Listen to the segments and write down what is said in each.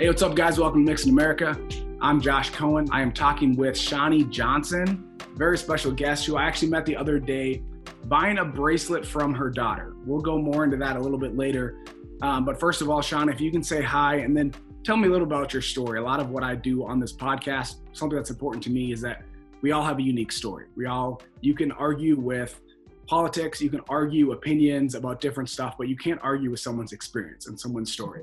Hey, what's up, guys? Welcome to Mix in America. I'm Josh Cohen. I am talking with Shawnee Johnson, very special guest who I actually met the other day buying a bracelet from her daughter. We'll go more into that a little bit later. Um, but first of all, Sean, if you can say hi and then tell me a little about your story. A lot of what I do on this podcast, something that's important to me is that we all have a unique story. We all, you can argue with politics, you can argue opinions about different stuff, but you can't argue with someone's experience and someone's story.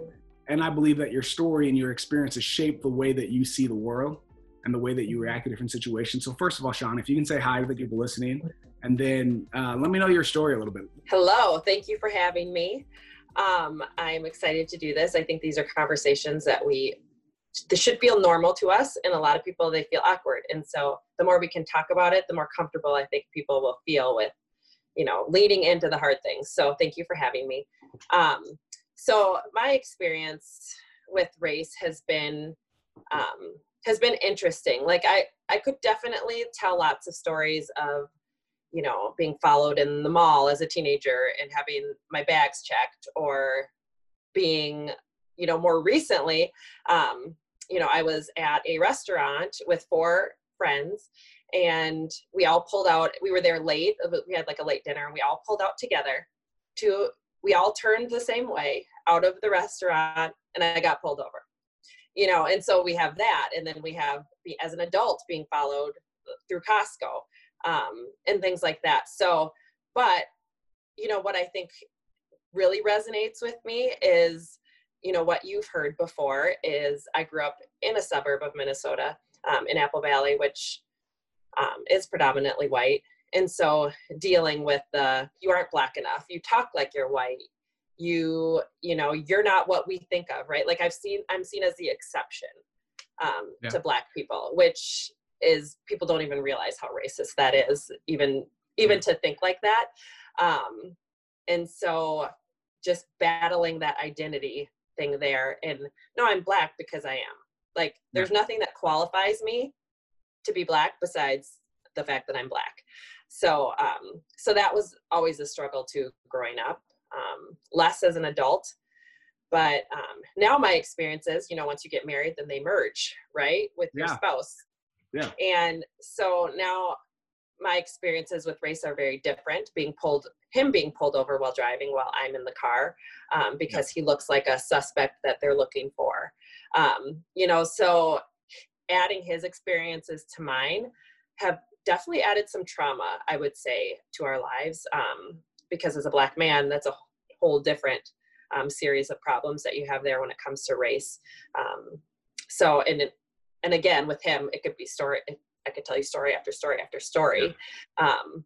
And I believe that your story and your experiences shape the way that you see the world and the way that you react to different situations. So, first of all, Sean, if you can say hi to the people listening, and then uh, let me know your story a little bit. Hello, thank you for having me. Um, I'm excited to do this. I think these are conversations that we this should feel normal to us, and a lot of people they feel awkward. And so, the more we can talk about it, the more comfortable I think people will feel with, you know, leading into the hard things. So, thank you for having me. Um, so, my experience with race has been um, has been interesting. Like I, I could definitely tell lots of stories of you know, being followed in the mall as a teenager and having my bags checked or being, you know, more recently, um, you know, I was at a restaurant with four friends and we all pulled out, we were there late, we had like a late dinner and we all pulled out together to, we all turned the same way out of the restaurant and I got pulled over. You know, and so we have that, and then we have as an adult being followed through Costco um, and things like that. So, but you know what I think really resonates with me is you know what you've heard before is I grew up in a suburb of Minnesota um, in Apple Valley, which um, is predominantly white. And so dealing with the you aren't black enough, you talk like you're white, you you know you're not what we think of, right? Like I've seen I'm seen as the exception um, yeah. to black people, which is people don't even realize how racist that is even even to think like that. Um and so just battling that identity thing there and no i'm black because i am. Like there's nothing that qualifies me to be black besides the fact that i'm black so um so that was always a struggle too growing up um less as an adult but um now my experiences you know once you get married then they merge right with yeah. your spouse yeah. And so now my experiences with race are very different. Being pulled, him being pulled over while driving while I'm in the car, um, because he looks like a suspect that they're looking for. Um, you know, so adding his experiences to mine have definitely added some trauma, I would say, to our lives. Um, because as a black man, that's a whole different um, series of problems that you have there when it comes to race. Um, so, and it, and again with him it could be story i could tell you story after story after story yeah. um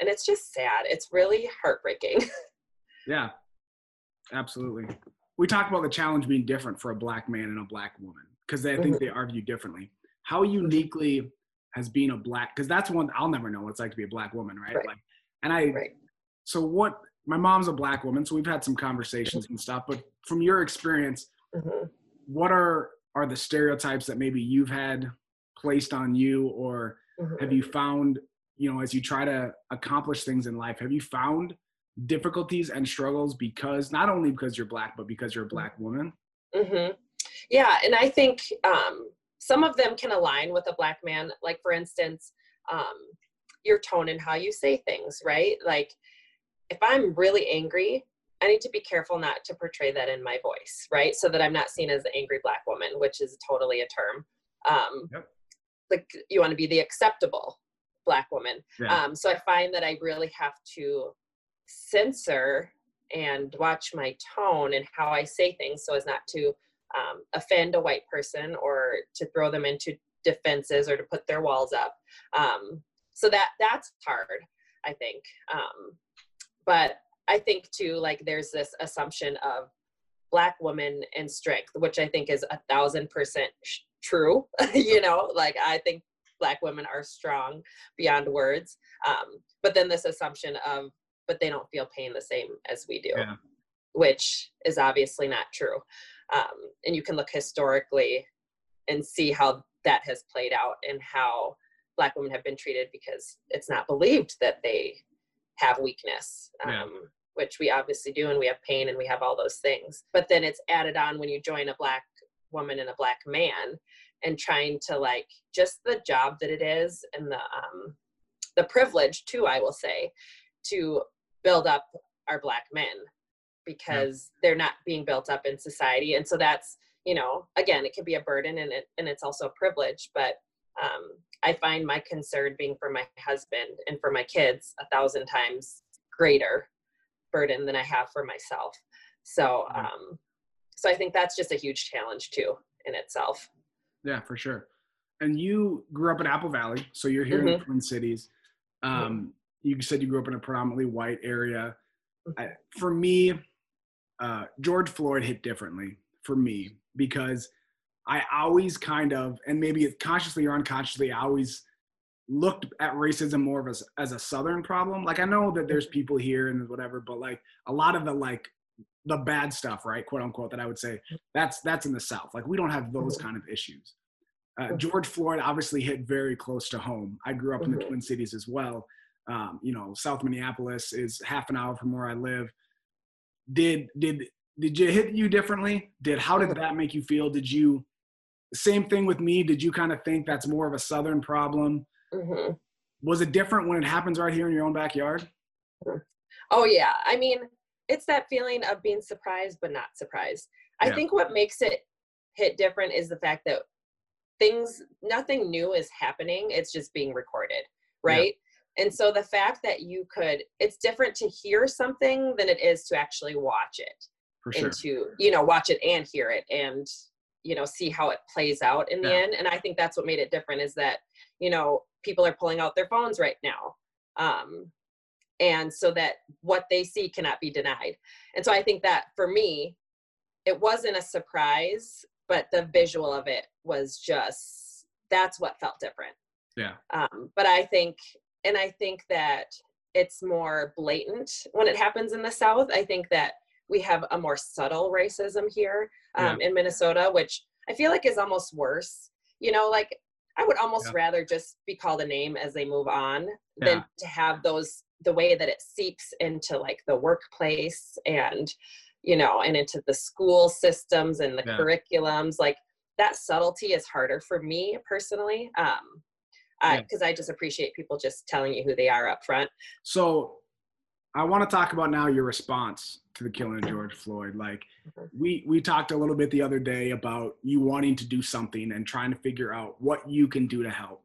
and it's just sad it's really heartbreaking yeah absolutely we talk about the challenge being different for a black man and a black woman because i think mm-hmm. they argue differently how uniquely has being a black because that's one i'll never know what it's like to be a black woman right, right. like and i right. so what my mom's a black woman so we've had some conversations mm-hmm. and stuff but from your experience mm-hmm. what are are the stereotypes that maybe you've had placed on you or mm-hmm. have you found you know as you try to accomplish things in life have you found difficulties and struggles because not only because you're black but because you're a black woman mm-hmm. yeah and i think um, some of them can align with a black man like for instance um, your tone and how you say things right like if i'm really angry I need to be careful not to portray that in my voice, right? So that I'm not seen as the angry black woman, which is totally a term. Um, yep. Like you want to be the acceptable black woman. Yeah. Um, so I find that I really have to censor and watch my tone and how I say things so as not to um, offend a white person or to throw them into defenses or to put their walls up. Um, so that that's hard, I think. Um, but I think too, like there's this assumption of black woman and strength, which I think is a thousand percent true. you know, like I think black women are strong beyond words. Um, but then this assumption of, but they don't feel pain the same as we do, yeah. which is obviously not true. Um, and you can look historically and see how that has played out and how black women have been treated because it's not believed that they have weakness. Um, yeah which we obviously do and we have pain and we have all those things but then it's added on when you join a black woman and a black man and trying to like just the job that it is and the um the privilege too i will say to build up our black men because yeah. they're not being built up in society and so that's you know again it can be a burden and it and it's also a privilege but um, i find my concern being for my husband and for my kids a thousand times greater burden than i have for myself so um, so i think that's just a huge challenge too in itself yeah for sure and you grew up in apple valley so you're here mm-hmm. in the twin cities mm-hmm. um, mm-hmm. you said you grew up in a predominantly white area mm-hmm. I, for me uh, george floyd hit differently for me because I always kind of, and maybe consciously or unconsciously, I always looked at racism more of as, as a Southern problem. Like I know that there's people here and whatever, but like a lot of the like the bad stuff, right, quote unquote, that I would say that's that's in the South. Like we don't have those mm-hmm. kind of issues. Uh, George Floyd obviously hit very close to home. I grew up in the mm-hmm. Twin Cities as well. Um, you know, South Minneapolis is half an hour from where I live. Did did did you hit you differently? Did how did that make you feel? Did you same thing with me? Did you kind of think that's more of a southern problem? Mm-hmm. Was it different when it happens right here in your own backyard? Oh yeah, I mean it's that feeling of being surprised but not surprised. I yeah. think what makes it hit different is the fact that things nothing new is happening it's just being recorded right. And so the fact that you could it's different to hear something than it is to actually watch it for sure. into you know watch it and hear it and you know see how it plays out in the yeah. end and i think that's what made it different is that you know people are pulling out their phones right now um and so that what they see cannot be denied and so i think that for me it wasn't a surprise but the visual of it was just that's what felt different yeah um but i think and i think that it's more blatant when it happens in the south i think that we have a more subtle racism here um, yeah. in Minnesota, which I feel like is almost worse. You know, like I would almost yeah. rather just be called a name as they move on yeah. than to have those the way that it seeps into like the workplace and you know and into the school systems and the curriculums like that subtlety is harder for me personally um because I, I just appreciate people just telling you who they are up front so I want to talk about now your response to the killing of George Floyd. Like mm-hmm. we we talked a little bit the other day about you wanting to do something and trying to figure out what you can do to help.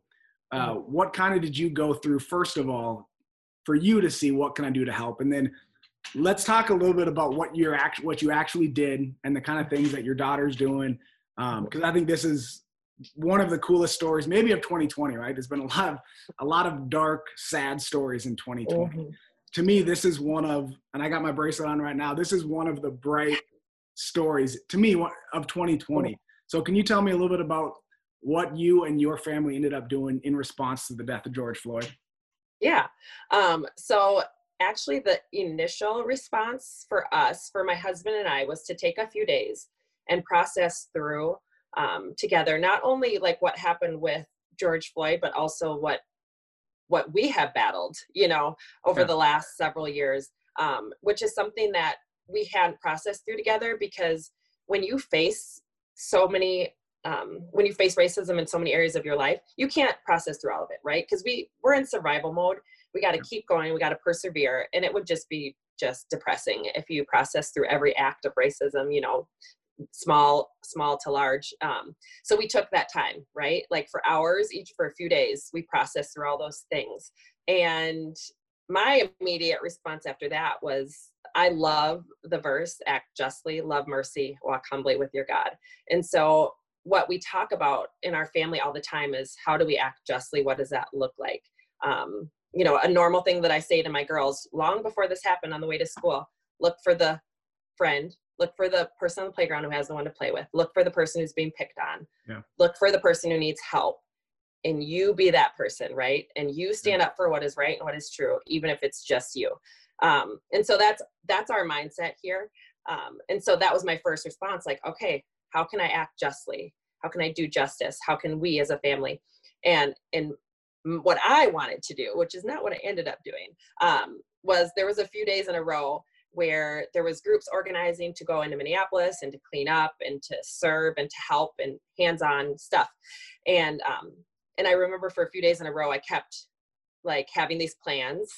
Uh, mm-hmm. what kind of did you go through first of all for you to see what can I do to help, and then let's talk a little bit about what you're act what you actually did and the kind of things that your daughter's doing because um, I think this is one of the coolest stories maybe of 2020 right there's been a lot of a lot of dark sad stories in 2020 mm-hmm to me, this is one of, and I got my bracelet on right now. This is one of the bright stories to me of 2020. So, can you tell me a little bit about what you and your family ended up doing in response to the death of George Floyd? Yeah. Um, so, actually, the initial response for us, for my husband and I, was to take a few days and process through um, together. Not only like what happened with George Floyd, but also what what we have battled, you know, over yeah. the last several years, um, which is something that we hadn't processed through together because when you face so many um, when you face racism in so many areas of your life you can't process through all of it right? Because we we're in survival mode. We got to keep going. We got to persevere. And it would just be just depressing if you process through every act of racism you know small small to large um, so we took that time right? Like for hours each for a few days we processed through all those things. And my immediate response after that was i love the verse act justly love mercy walk humbly with your god. And so what we talk about in our family all the time is how do we act justly? What does that look like? Um, you know a normal thing that i say to my girls long before this happened on the way to school look for the friend look for the person on the playground who has no one to play with. Look for the person who's being picked on. Yeah. look for the person who needs help. And you be that person right? And you stand up for what is right and what is true even if it's just you. Um, and so that's that's our mindset here. Um, and so that was my first response like okay how can i act justly? How can i do justice? How can we as a family? And and what i wanted to do which is not what i ended up doing um, was there was a few days in a row where there was groups organizing to go into minneapolis and to clean up and to serve and to help and hands-on stuff and um and i remember for a few days in a row i kept like having these plans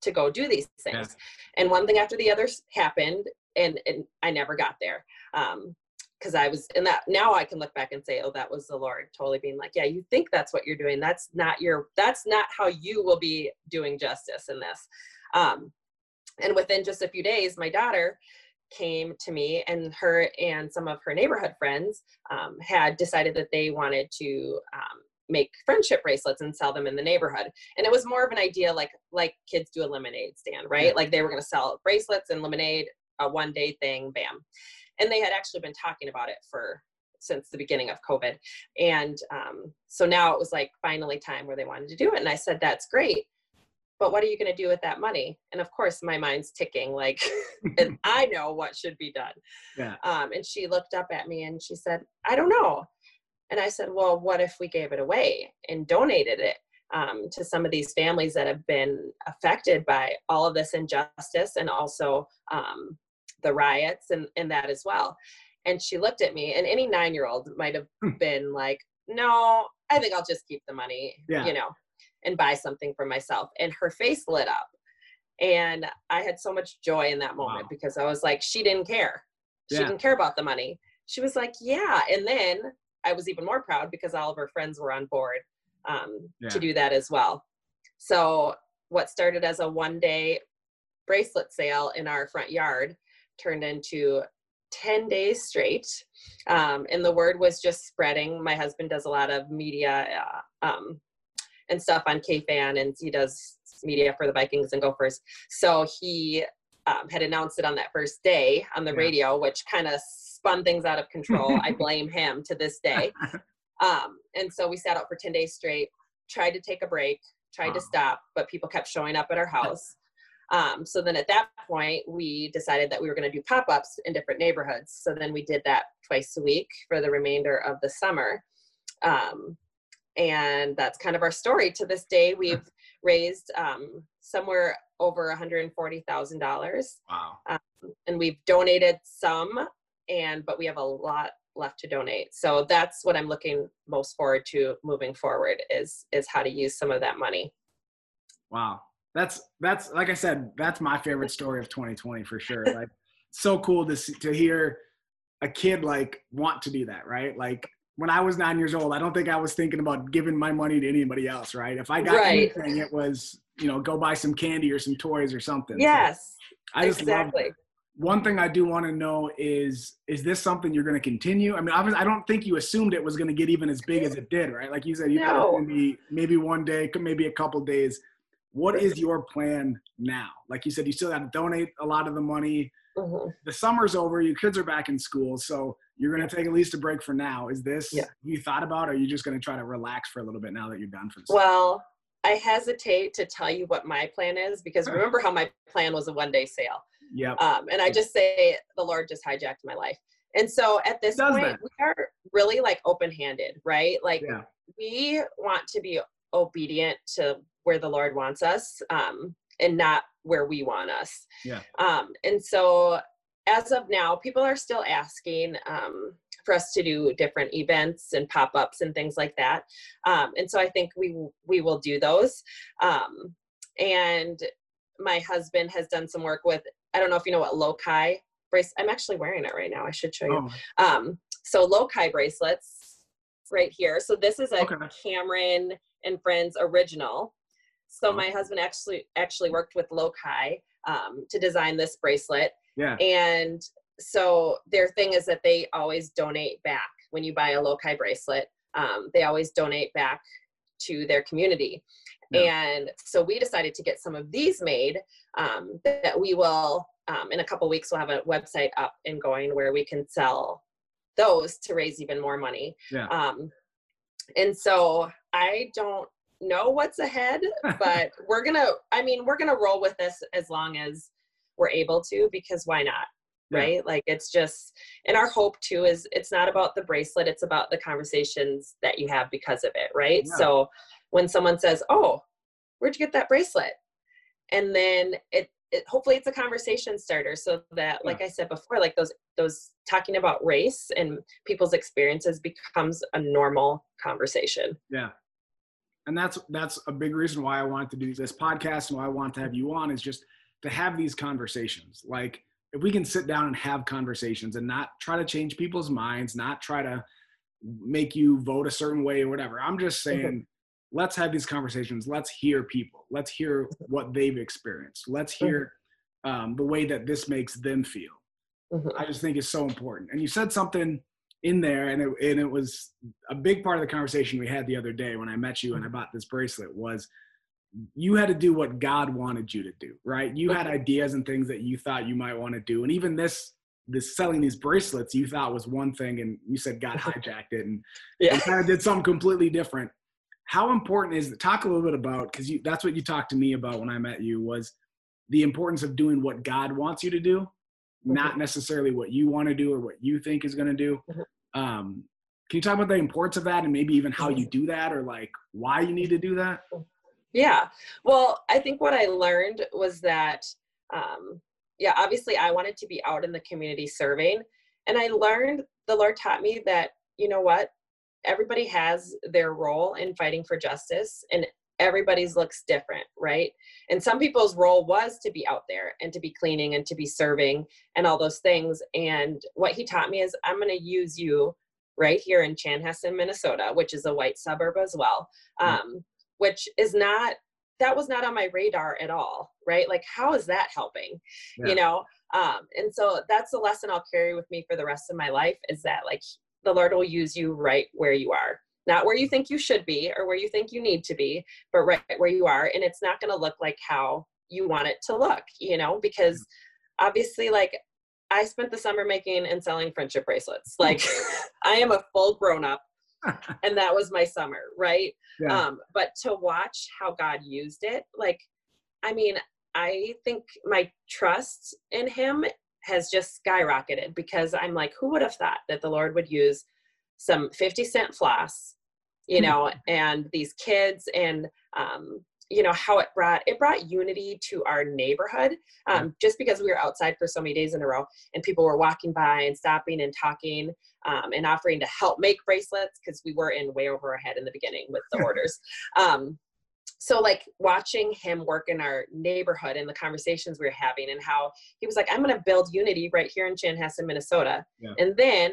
to go do these things yeah. and one thing after the other happened and and i never got there um because I was in that now I can look back and say, oh, that was the Lord totally being like, yeah, you think that's what you're doing. That's not your, that's not how you will be doing justice in this. Um, and within just a few days, my daughter came to me and her and some of her neighborhood friends um, had decided that they wanted to um, make friendship bracelets and sell them in the neighborhood and it was more of an idea like like kids do a lemonade stand right yeah. like they were going to sell bracelets and lemonade a one day thing bam and they had actually been talking about it for since the beginning of COVID. And um, so now it was like finally time where they wanted to do it. And I said, that's great. But what are you going to do with that money? And of course, my mind's ticking like, and I know what should be done. Yeah. Um, and she looked up at me and she said, I don't know. And I said, well, what if we gave it away and donated it? Um, to some of these families that have been affected by all of this injustice and also um, the riots and, and that as well. And she looked at me, and any nine year old might have hmm. been like, No, I think I'll just keep the money, yeah. you know, and buy something for myself. And her face lit up. And I had so much joy in that moment wow. because I was like, She didn't care. She yeah. didn't care about the money. She was like, Yeah. And then I was even more proud because all of her friends were on board um, yeah. to do that as well. So, what started as a one day bracelet sale in our front yard turned into 10 days straight. Um, and the word was just spreading. My husband does a lot of media uh, um, and stuff on KFan, and he does media for the Vikings and Gophers. So he um, had announced it on that first day on the yeah. radio, which kind of spun things out of control. I blame him to this day. Um, and so we sat out for 10 days straight, tried to take a break, tried to stop, but people kept showing up at our house. Um, so then at that point, we decided that we were going to do pop ups in different neighborhoods. So then we did that twice a week for the remainder of the summer. Um, and that's kind of our story. To this day, we've raised um, somewhere over $140,000. Wow. Um, and we've donated some, and but we have a lot left to donate. So that's what I'm looking most forward to moving forward is is how to use some of that money. Wow that's that's like I said, that's my favorite story of 2020 for sure. Like so cool to see, to hear a kid like want to do that, right? Like when I was nine years old, I don't think I was thinking about giving my money to anybody else, right? If I got right. anything, it was you know go buy some candy or some toys or something. Yes, so I just exactly. love. One thing I do want to know is is this something you're going to continue? I mean, obviously, I don't think you assumed it was going to get even as big as it did, right? Like you said, you no. thought it was going to be maybe one day, maybe a couple days what is your plan now? Like you said, you still have to donate a lot of the money. Mm-hmm. The summer's over, your kids are back in school, so you're going to take at least a break for now. Is this yeah. you thought about, or are you just going to try to relax for a little bit now that you're done for summer? Well, I hesitate to tell you what my plan is because remember how my plan was a one day sale. Yeah. Um, and I just say the Lord just hijacked my life. And so at this point, that. we are really like open handed, right? Like yeah. we want to be obedient to where the Lord wants us um, and not where we want us. Yeah. Um, and so as of now, people are still asking um, for us to do different events and pop-ups and things like that. Um, and so I think we we will do those. Um, and my husband has done some work with. I don't know if you know what Lokai brace. I'm actually wearing it right now. I should show you. Oh. Um, so Lokai bracelets right here. So this is a okay. Cameron and Friends original. So oh. my husband actually actually worked with Lokai um, to design this bracelet. Yeah. And so their thing is that they always donate back when you buy a Lokai bracelet. Um, they always donate back to their community. Yeah. And so we decided to get some of these made um, that we will, um, in a couple weeks, we'll have a website up and going where we can sell those to raise even more money. Yeah. Um, and so I don't know what's ahead, but we're gonna. I mean, we're gonna roll with this as long as we're able to, because why not? Right? Yeah. Like it's just, and our hope too is it's not about the bracelet; it's about the conversations that you have because of it, right? Yeah. So when someone says, "Oh, where'd you get that bracelet?" and then it it, hopefully it's a conversation starter so that like i said before like those those talking about race and people's experiences becomes a normal conversation yeah and that's that's a big reason why i wanted to do this podcast and why i want to have you on is just to have these conversations. Like if we can sit down and have conversations and not try to change people's minds not try to make you vote a certain way or whatever i'm just saying let's have these conversations. Let's hear people. Let's hear what they've experienced. Let's hear um, the way that this makes them feel. Mm-hmm. i just think is so important. And you said something in there and it, and it was a big part of the conversation we had the other day when i met you and i bought this bracelet was you had to do what god wanted you to do right you had ideas and things that you thought you might want to do and even this this selling these bracelets you thought was one thing and you said god hijacked it and, yeah. and kind of did something completely different how important is it? talk a little bit about because you that's what you talked to me about when i met you was the importance of doing what god wants you to do mm-hmm. not necessarily what you want to do or what you think is going to do mm-hmm. um, can you talk about the importance of that and maybe even how you do that or like why you need to do that yeah. Well i think what i learned was that um, yeah obviously i wanted to be out in the community serving and i learned the lord taught me that you know what? Everybody has their role in fighting for justice and everybody's looks different right? And some people's role was to be out there and to be cleaning and to be serving and all those things and what he taught me is i'm going to use you right here in chanhassen minnesota which is a white suburb as well. Mm-hmm. um, which is not that was not on my radar at all right like how is that helping yeah. you know um, and so that's the lesson i'll carry with me for the rest of my life is that like the Lord will use you right where you are. Not where you think you should be or where you think you need to be, but right where you are. And it's not going to look like how you want it to look, you know, because obviously, like, I spent the summer making and selling friendship bracelets. Like, I am a full grown up, and that was my summer, right? Yeah. Um, but to watch how God used it, like, I mean, I think my trust in Him has just skyrocketed because I'm like, who would have thought that the Lord would use some 50 cent floss, you hmm. know, and these kids and, um, you know how it brought it brought unity to our neighborhood um, just because we were outside for so many days in a row and people were walking by and stopping and talking um, and offering to help make bracelets because we were in way over our head in the beginning with the orders. Um, so like watching him work in our neighborhood and the conversations we were having and how he was like i'm going to build unity right here in chanhassen minnesota yeah. and then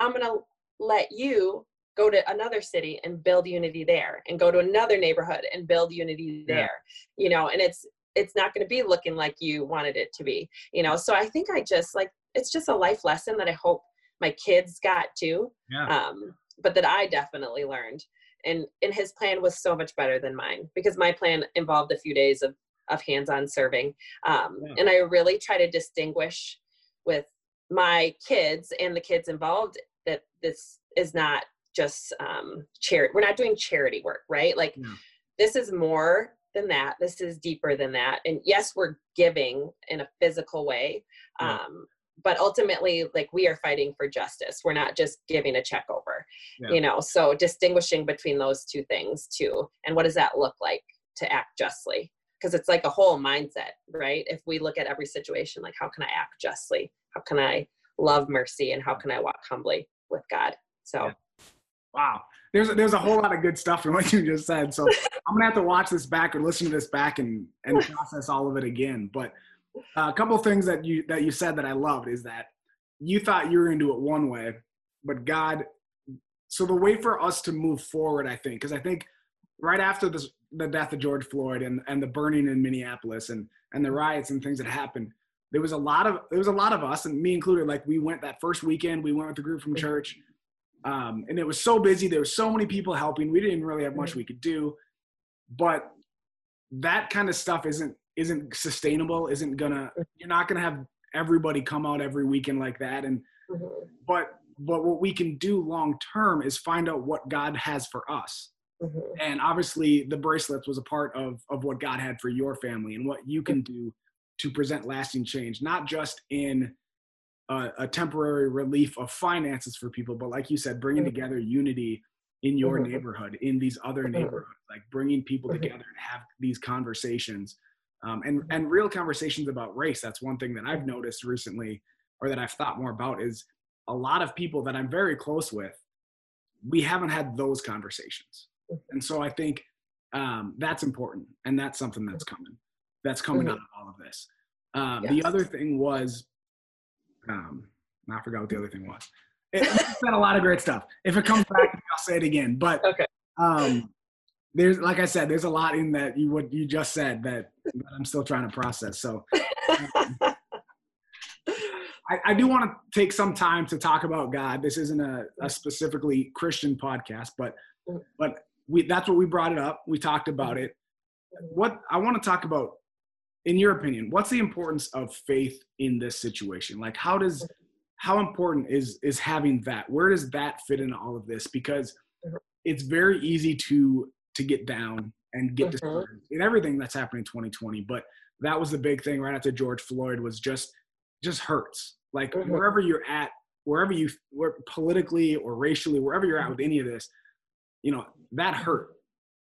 i'm going to let you go to another city and build unity there and go to another neighborhood and build unity there yeah. you know and it's it's not going to be looking like you wanted it to be you know so i think i just like it's just a life lesson that i hope my kids got too yeah. um, but that i definitely learned and and his plan was so much better than mine because my plan involved a few days of of hands-on serving um, yeah. and i really try to distinguish with my kids and the kids involved that this is not just um, charity we're not doing charity work right? Like yeah. this is more than that. This is deeper than that. And yes we're giving in a physical way yeah. um, but ultimately like we are fighting for justice. We're not just giving a check over yeah. you know? So distinguishing between those two things too and what does that look like to act justly? Because it's like a whole mindset right? If we look at every situation like how can i act justly? How can i love mercy and how can i walk humbly with god? So yeah. Wow there's a, there's a whole lot of good stuff in what you just said so i'm gonna have to watch this back or listen to this back and and process all of it again but uh, a couple things that you that you said that I loved is that you thought you were going to do it one way, but God. So the way for us to move forward, I think, because I think right after this, the death of George Floyd and and the burning in Minneapolis and and the riots and things that happened, there was a lot of there was a lot of us and me included. Like we went that first weekend, we went with the group from church, um, and it was so busy. There were so many people helping. We didn't really have much we could do, but that kind of stuff isn't isn't sustainable isn't gonna you're not gonna have everybody come out every weekend like that and mm-hmm. but but what we can do long term is find out what god has for us mm-hmm. and obviously the bracelets was a part of of what god had for your family and what you can do to present lasting change not just in a, a temporary relief of finances for people but like you said bringing together unity in your mm-hmm. neighborhood in these other mm-hmm. neighborhoods like bringing people mm-hmm. together and have these conversations um, and and real conversations about race. That's one thing that I've noticed recently, or that I've thought more about is a lot of people that I'm very close with. We haven't had those conversations, and so I think um, that's important, and that's something that's coming. That's coming out of all of this. Um, yes. The other thing was, um, I forgot what the other thing was. It, been a lot of great stuff. If it comes back, I'll say it again. But okay. Um, there's like I said, there's a lot in that you what you just said that, that I'm still trying to process. So um, I, I, do want to take some time to talk about God. This isn't a, a specifically Christian podcast, but but we that's what we brought it up. We talked about it. What I want to talk about, in your opinion, what's the importance of faith in this situation? Like, how does how important is is having that? Where does that fit in all of this? Because it's very easy to to get down and get mm-hmm. discouraged in everything that's happening in 2020. But that was the big thing right after George Floyd was just just hurts. Like mm-hmm. wherever you're at, wherever you where politically or racially, wherever you're at mm-hmm. with any of this, you know that hurt.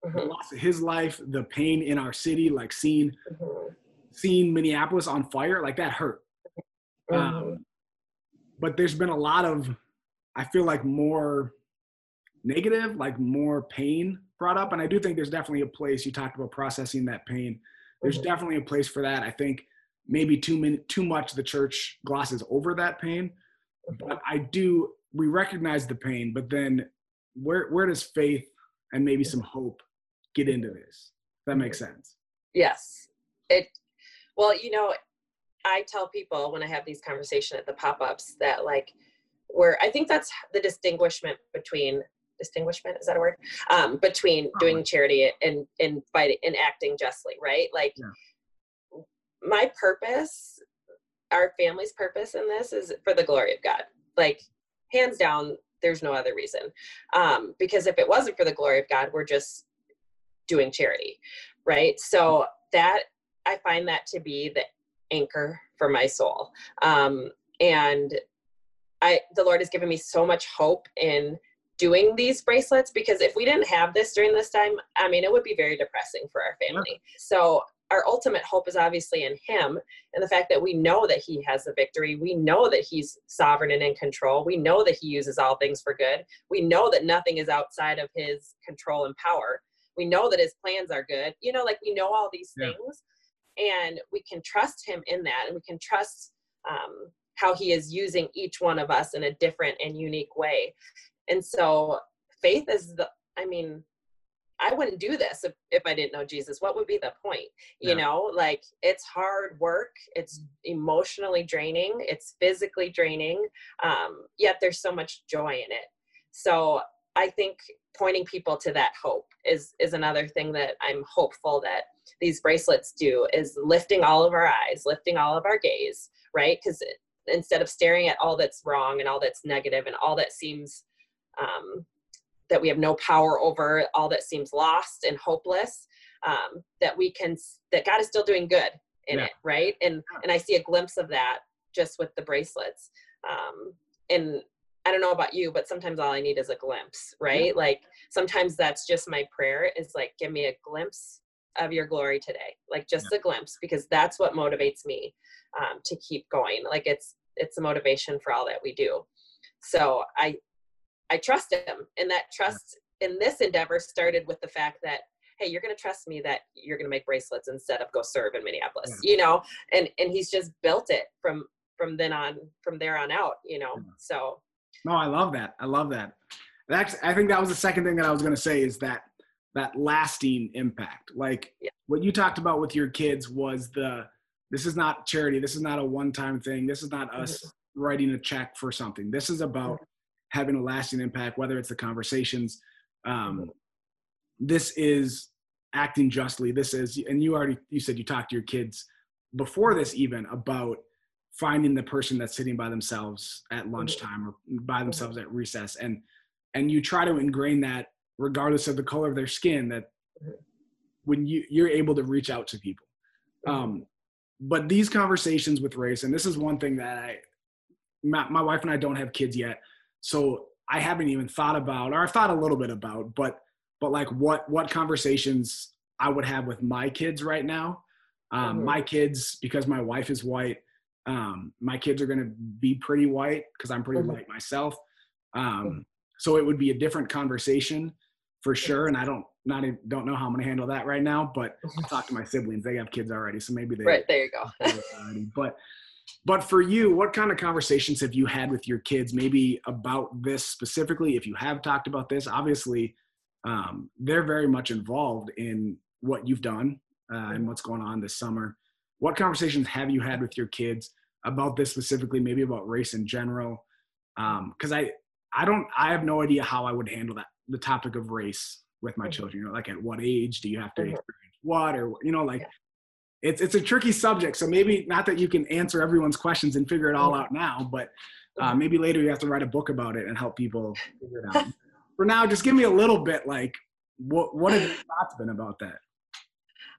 Mm-hmm. The loss of his life, the pain in our city, like seeing mm-hmm. Seeing Minneapolis on fire, like that hurt. Um, mm-hmm. but there's been a lot of, I feel like more negative, like more pain brought up. And I do think there's definitely a place you talked about processing that pain. There's mm-hmm. definitely a place for that. I think maybe too many, too much the church glosses over that pain. Mm-hmm. But I do we recognize the pain, but then where where does faith and maybe some hope get into this? that makes sense. Yes. It well, you know, I tell people when I have these conversations at the pop-ups that like where I think that's the distinguishment between distinguishment is that a word? Um, between doing charity and and fighting and acting justly right? Like yeah. my purpose our family's purpose in this is for the glory of god. Like hands down there's no other reason. Um, because if it wasn't for the glory of god we're just doing charity right? So that i find that to be the anchor for my soul um, and i the lord has given me so much hope in doing these bracelets because if we didn't have this during this time, I mean, it would be very depressing for our family. So our ultimate hope is obviously in him and the fact that we know that he has the victory. We know that he's sovereign and in control. We know that he uses all things for good. We know that nothing is outside of his control and power. We know that his plans are good. You know, like we know all these yeah. things and we can trust him in that and we can trust um, how he is using each one of us in a different and unique way and so faith is the, I mean, I wouldn't do this if, if I didn't know Jesus. What would be the point? You yeah. know, like it's hard work, it's emotionally draining, it's physically draining, um, yet there's so much joy in it. So I think pointing people to that hope is is another thing that I'm hopeful that these bracelets do is lifting all of our eyes, lifting all of our gaze, right? Because instead of staring at all that's wrong and all that's negative and all that seems um, that we have no power over all that seems lost and hopeless um, that we can that god is still doing good in yeah. it right and and i see a glimpse of that just with the bracelets um, and i don't know about you but sometimes all i need is a glimpse right yeah. like sometimes that's just my prayer is like give me a glimpse of your glory today like just yeah. a glimpse because that's what motivates me um, to keep going like it's it's a motivation for all that we do so i I trust him. And that trust in this endeavor started with the fact that, hey, you're going to trust me that you're going to make bracelets instead of go serve in Minneapolis, yeah. you know? And, and he's just built it from, from then on, from there on out, you know? Yeah. So. No, I love that. I love that. That's, I think that was the second thing that I was going to say is that, that lasting impact. Like yeah. what you talked about with your kids was the, this is not charity. This is not a one-time thing. This is not us mm-hmm. writing a check for something. This is about mm-hmm having a lasting impact, whether it's the conversations. Um, mm-hmm. this is acting justly. This is, and you already you said you talked to your kids before this even about finding the person that's sitting by themselves at mm-hmm. lunchtime or by themselves at recess, and and you try to ingrain that regardless of the color of their skin that mm-hmm. when you you're able to reach out to people. Um, but these conversations with race, and this is one thing that I, my, my wife and I don't have kids yet, so I haven't even thought about, or I thought a little bit about, but but like what what conversations I would have with my kids right now. Um, mm-hmm. My kids, because my wife is white, um, my kids are going to be pretty white because I'm pretty mm-hmm. white myself. Um, mm-hmm. so it would be a different conversation for sure. And I don't not even, don't know how I'm going to handle that right now. But I'll talk to my siblings; they have kids already, so maybe they. Right there, you go. but but for you, what kind of conversations have you had with your kids, maybe about this specifically? If you have talked about this, obviously, um, they're very much involved in what you've done uh, and what's going on this summer. What conversations have you had with your kids about this specifically? Maybe about race in general? Because um, I, I don't, I have no idea how I would handle that the topic of race with my mm-hmm. children. You know, like at what age do you have to mm-hmm. experience what, or you know, like it's it's a tricky subject. So maybe not that you can answer everyone's questions and figure it all out now, but uh, mm-hmm. maybe later you have to write a book about it and help people figure it out. For now, just give me a little bit like what what have your thoughts been about that?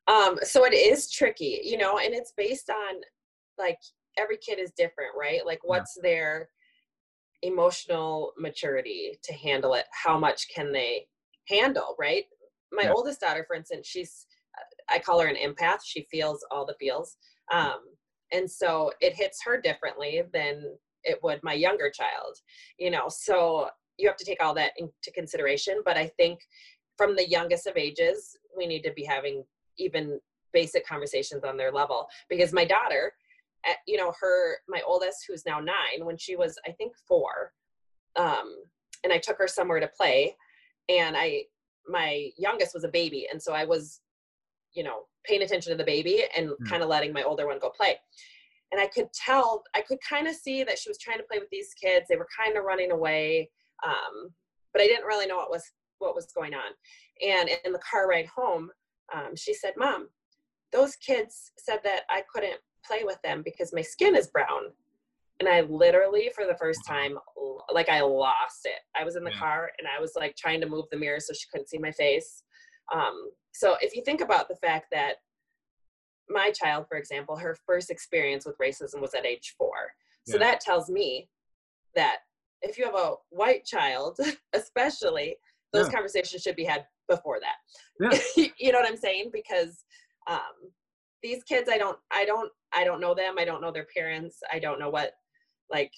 Um, so it is tricky, you know, and it's based on like every kid is different, right? Like what's yeah. their emotional maturity to handle it? How much can they handle, right? My yeah. oldest daughter, for instance, she's I call her an empath. She feels all the feels. Um, and so it hits her differently than it would my younger child, you know. So you have to take all that into consideration. But I think from the youngest of ages, we need to be having even basic conversations on their level. Because my daughter, at, you know, her, my oldest, who's now nine, when she was, I think, four, um, and I took her somewhere to play, and I, my youngest was a baby, and so I was you know paying attention to the baby and mm. kind of letting my older one go play and i could tell i could kind of see that she was trying to play with these kids they were kind of running away um, but i didn't really know what was what was going on and in the car ride home um, she said mom those kids said that i couldn't play with them because my skin is brown and i literally for the first time like i lost it i was in the yeah. car and i was like trying to move the mirror so she couldn't see my face um, so if you think about the fact that my child, for example, her first experience with racism was at age four. So yeah. that tells me that if you have a white child, especially, those yeah. conversations should be had before that. Yeah. you know what I'm saying? Because um, these kids, I don't, I don't, I don't know them. I don't know their parents. I don't know what, like,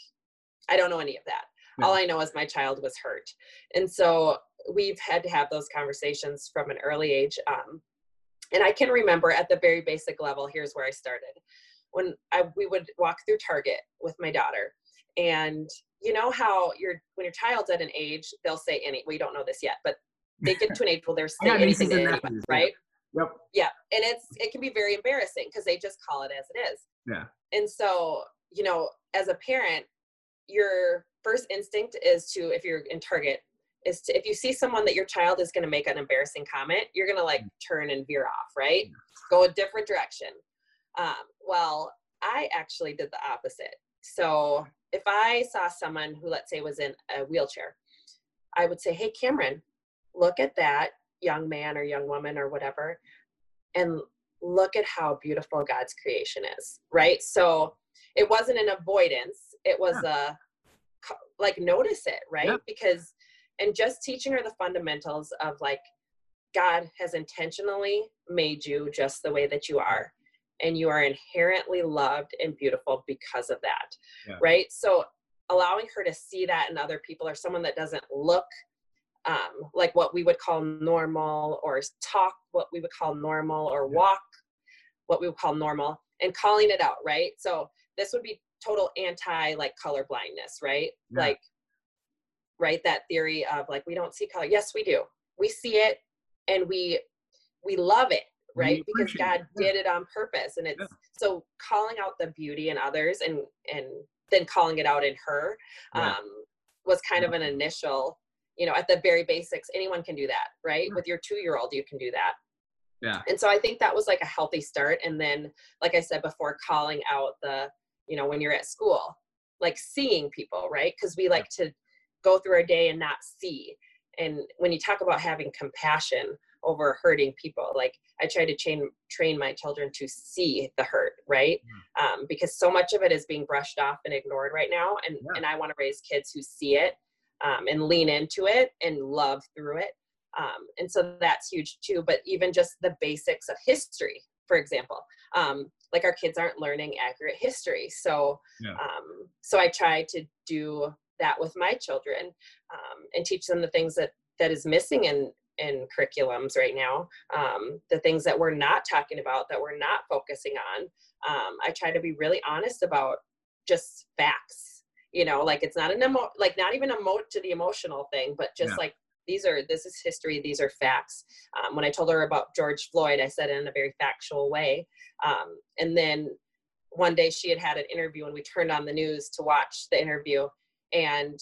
I don't know any of that. All I know is my child was hurt, and so we've had to have those conversations from an early age. Um, and I can remember at the very basic level, here's where I started. When I, we would walk through Target with my daughter, and you know how your when your child's at an age, they'll say any. We don't know this yet, but they get to an age where they're saying anything to right? Yep. Yeah, and it's it can be very embarrassing because they just call it as it is. Yeah. And so you know, as a parent, your first instinct is to if you're in Target is to if you see someone that your child is going to make an embarrassing comment you're going to like mm. turn and veer off right go a different direction um, well i actually did the opposite so if i saw someone who let's say was in a wheelchair i would say hey cameron look at that young man or young woman or whatever and look at how beautiful god's creation is right so it wasn't an avoidance it was yeah. a like notice it right yeah. because and just teaching her the fundamentals of like God has intentionally made you just the way that you are and you are inherently loved and beautiful because of that yeah. right so allowing her to see that in other people or someone that doesn't look um, like what we would call normal or talk what we would call normal or walk what we would call normal and calling it out right so this would be total anti like color blindness right yeah. like right that theory of like we don't see color yes we do we see it and we we love it right because god it. did it on purpose and it's yeah. so calling out the beauty in others and and then calling it out in her yeah. um was kind of an initial you know at the very basics anyone can do that right? With your two year old you can do that. Yeah. And so i think that was like a healthy start. And then like i said before calling out the you know when you're at school like seeing people right? Because we like to go through our day and not see. And when you talk about having compassion over hurting people like i try to train train my children to see the hurt right? Mm. um, because so much of it is being brushed off and ignored right now. And yeah. and i want to raise kids who see it um, and lean into it and love through it um, and so that's huge too but even just the basics of history for example. Um, like our kids aren't learning accurate history. So, yeah. um, so I try to do that with my children um, and teach them the things that that is missing in in curriculums right now. Um, the things that we're not talking about, that we're not focusing on. Um, I try to be really honest about just facts. You know, like it's not an emo, like not even a mo to the emotional thing, but just yeah. like these are this is history these are facts um, when i told her about george floyd i said it in a very factual way um, and then one day she had had an interview and we turned on the news to watch the interview and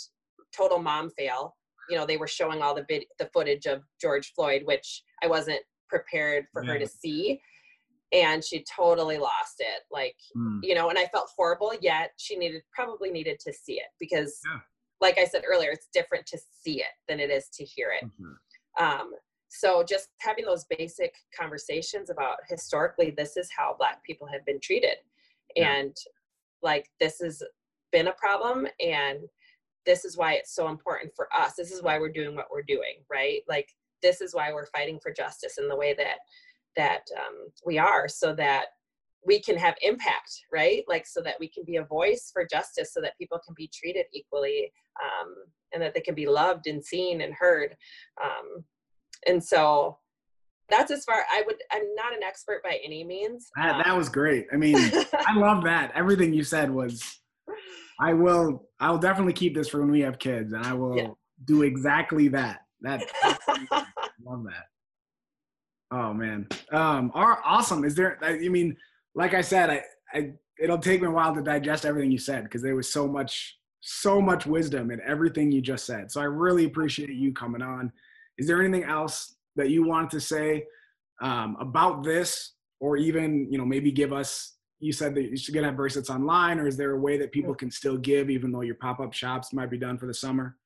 total mom fail you know they were showing all the vid- the footage of george floyd which i wasn't prepared for yeah. her to see and she totally lost it like mm. you know and i felt horrible yet she needed probably needed to see it because yeah like I said earlier, it's different to see it than it is to hear it. Mm-hmm. Um, so just having those basic conversations about historically, this is how Black people have been treated, yeah. and like this has been a problem, and this is why it's so important for us. This is why we're doing what we're doing, right? Like this is why we're fighting for justice in the way that that um, we are, so that we can have impact right? Like so that we can be a voice for justice so that people can be treated equally um, and that they can be loved and seen and heard. Um, and so that's as far i would i'm not an expert by any means that, um, that was great. I mean i love that. Everything you said was i will i will definitely keep this for when we have kids and i will yeah. do exactly that. That love that oh man um are awesome is there i mean like I said, I, I it'll take me a while to digest everything you said because there was so much so much wisdom in everything you just said. So I really appreciate you coming on. Is there anything else that you want to say um, about this, or even you know maybe give us? You said that you should get have bracelets online, or is there a way that people can still give even though your pop up shops might be done for the summer?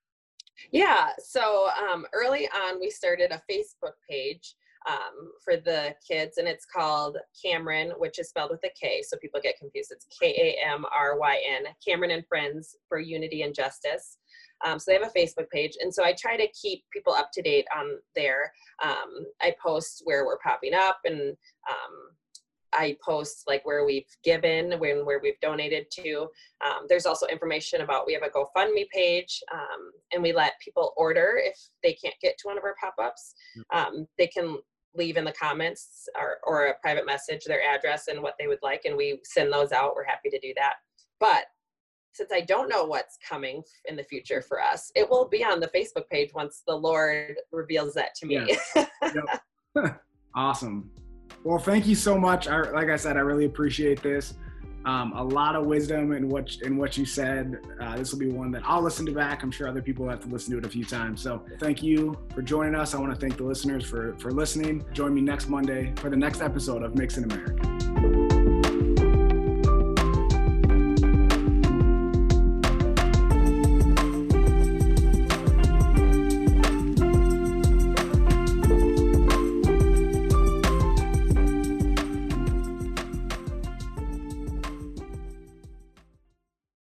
Yeah. So um, early on, we started a Facebook page um, for the kids, and it's called Kamryn, which is spelled with a K, so people get confused. It's K A M R Y N, Kamryn and Friends for Unity and Justice. Um, so they have a Facebook page, and so I try to keep people up to date on there. Um, I post where we're popping up, and um, I post like where we've given, when where we've donated to. Um, there's also information about we have a GoFundMe page, um, and we let people order if they can't get to one of our pop-ups. Mm. Um, they can leave in the comments or, or a private message their address and what they would like and we send those out. We're happy to do that. But since i don't know what's coming in the future for us it will be on the facebook page once the lord reveals that to me. Yeah. awesome. Well thank you so much. I, like i said i really appreciate this um, a lot of wisdom in what in what you said. Uh, this will be one that I'll listen to back. I'm sure other people have to listen to it a few times. So thank you for joining us. I want to thank the listeners for for listening. Join me next Monday for the next episode of Mix in America.